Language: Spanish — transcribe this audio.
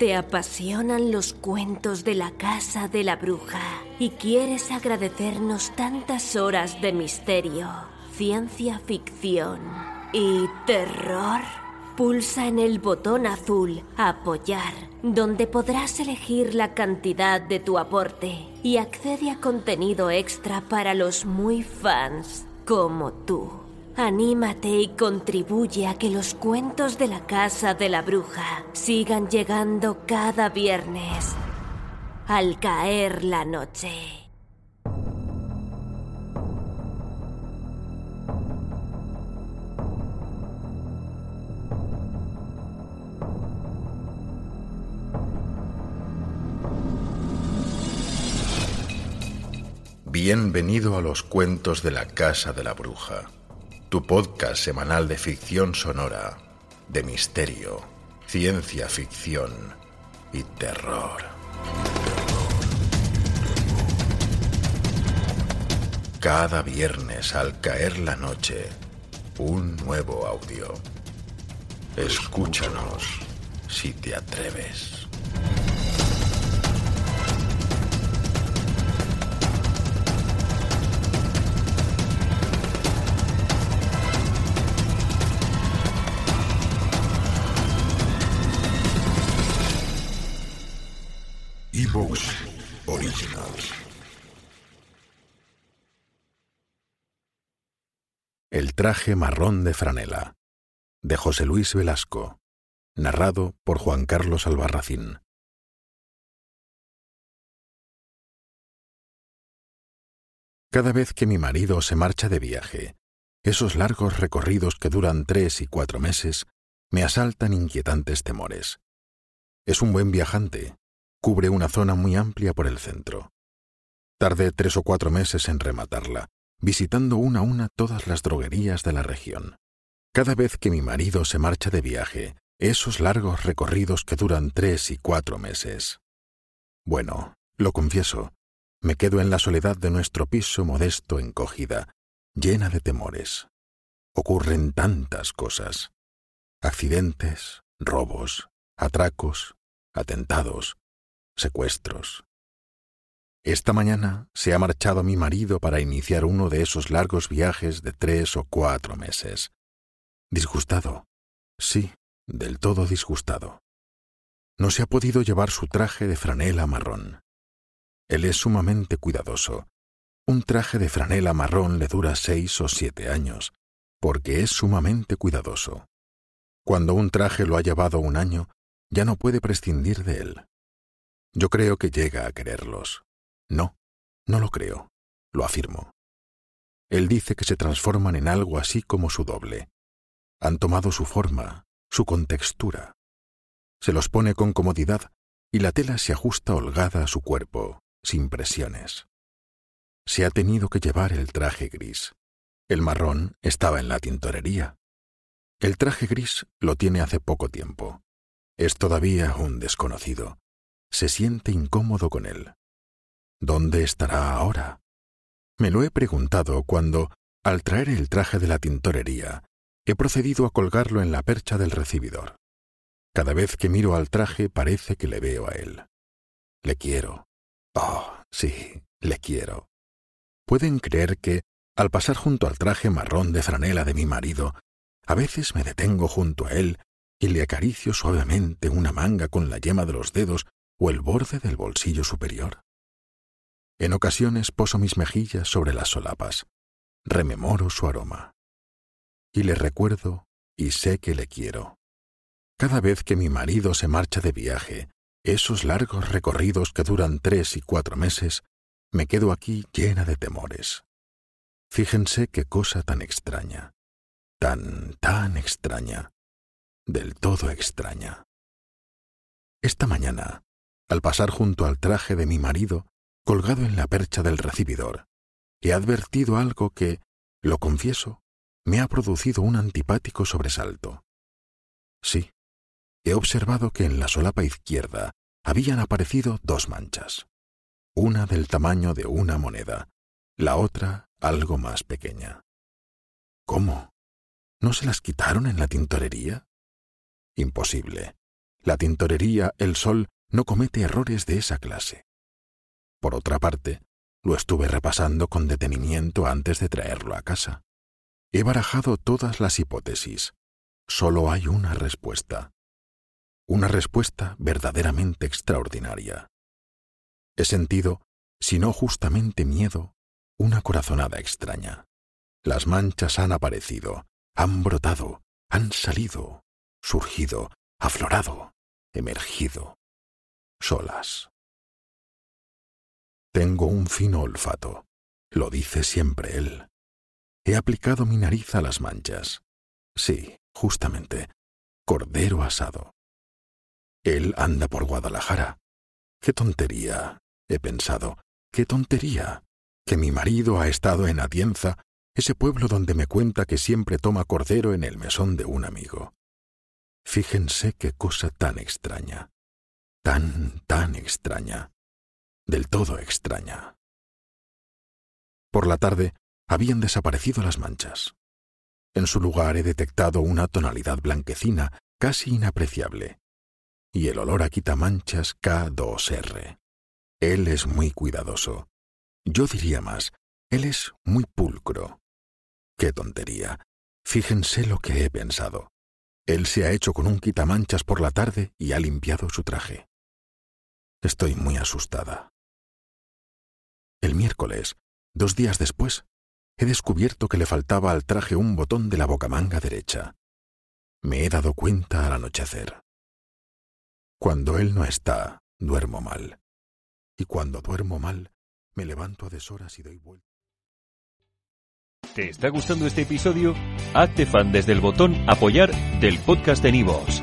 Te apasionan los cuentos de la casa de la bruja y quieres agradecernos tantas horas de misterio, ciencia ficción y terror. Pulsa en el botón azul Apoyar, donde podrás elegir la cantidad de tu aporte y accede a contenido extra para los muy fans como tú. Anímate y contribuye a que los cuentos de la casa de la bruja sigan llegando cada viernes al caer la noche. Bienvenido a los cuentos de la casa de la bruja tu podcast semanal de ficción sonora, de misterio, ciencia ficción y terror. Cada viernes al caer la noche, un nuevo audio. Escúchanos si te atreves. El traje marrón de franela, de José Luis Velasco, narrado por Juan Carlos Albarracín. Cada vez que mi marido se marcha de viaje, esos largos recorridos que duran tres y cuatro meses me asaltan inquietantes temores. Es un buen viajante, cubre una zona muy amplia por el centro. Tardé tres o cuatro meses en rematarla, visitando una a una todas las droguerías de la región. Cada vez que mi marido se marcha de viaje, esos largos recorridos que duran tres y cuatro meses. Bueno, lo confieso, me quedo en la soledad de nuestro piso modesto encogida, llena de temores. Ocurren tantas cosas. Accidentes, robos, atracos, atentados, secuestros. Esta mañana se ha marchado mi marido para iniciar uno de esos largos viajes de tres o cuatro meses. Disgustado. Sí, del todo disgustado. No se ha podido llevar su traje de franela marrón. Él es sumamente cuidadoso. Un traje de franela marrón le dura seis o siete años, porque es sumamente cuidadoso. Cuando un traje lo ha llevado un año, ya no puede prescindir de él. Yo creo que llega a quererlos. No, no lo creo, lo afirmo. Él dice que se transforman en algo así como su doble. Han tomado su forma, su contextura. Se los pone con comodidad y la tela se ajusta holgada a su cuerpo, sin presiones. Se ha tenido que llevar el traje gris. El marrón estaba en la tintorería. El traje gris lo tiene hace poco tiempo. Es todavía un desconocido se siente incómodo con él. ¿Dónde estará ahora? Me lo he preguntado cuando, al traer el traje de la tintorería, he procedido a colgarlo en la percha del recibidor. Cada vez que miro al traje parece que le veo a él. Le quiero. Oh, sí, le quiero. Pueden creer que, al pasar junto al traje marrón de franela de mi marido, a veces me detengo junto a él y le acaricio suavemente una manga con la yema de los dedos o el borde del bolsillo superior. En ocasiones poso mis mejillas sobre las solapas, rememoro su aroma. Y le recuerdo y sé que le quiero. Cada vez que mi marido se marcha de viaje, esos largos recorridos que duran tres y cuatro meses, me quedo aquí llena de temores. Fíjense qué cosa tan extraña, tan, tan extraña, del todo extraña. Esta mañana, al pasar junto al traje de mi marido, colgado en la percha del recibidor, he advertido algo que, lo confieso, me ha producido un antipático sobresalto. Sí, he observado que en la solapa izquierda habían aparecido dos manchas, una del tamaño de una moneda, la otra algo más pequeña. ¿Cómo? ¿No se las quitaron en la tintorería? Imposible. La tintorería El Sol no comete errores de esa clase. Por otra parte, lo estuve repasando con detenimiento antes de traerlo a casa. He barajado todas las hipótesis. Solo hay una respuesta. Una respuesta verdaderamente extraordinaria. He sentido, si no justamente miedo, una corazonada extraña. Las manchas han aparecido, han brotado, han salido, surgido, aflorado, emergido, solas. Tengo un fino olfato, lo dice siempre él. He aplicado mi nariz a las manchas. Sí, justamente, cordero asado. Él anda por Guadalajara. Qué tontería, he pensado, qué tontería, que mi marido ha estado en Atienza, ese pueblo donde me cuenta que siempre toma cordero en el mesón de un amigo. Fíjense qué cosa tan extraña, tan, tan extraña, del todo extraña. Por la tarde habían desaparecido las manchas. En su lugar he detectado una tonalidad blanquecina casi inapreciable, y el olor a quitamanchas K2R. Él es muy cuidadoso. Yo diría más, él es muy pulcro. ¡Qué tontería! Fíjense lo que he pensado. Él se ha hecho con un quitamanchas por la tarde y ha limpiado su traje. Estoy muy asustada. El miércoles, dos días después, he descubierto que le faltaba al traje un botón de la bocamanga derecha. Me he dado cuenta al anochecer. Cuando él no está, duermo mal. Y cuando duermo mal, me levanto a deshoras y doy vuelta. ¿Te está gustando este episodio? Hazte fan desde el botón Apoyar del podcast de Nivos.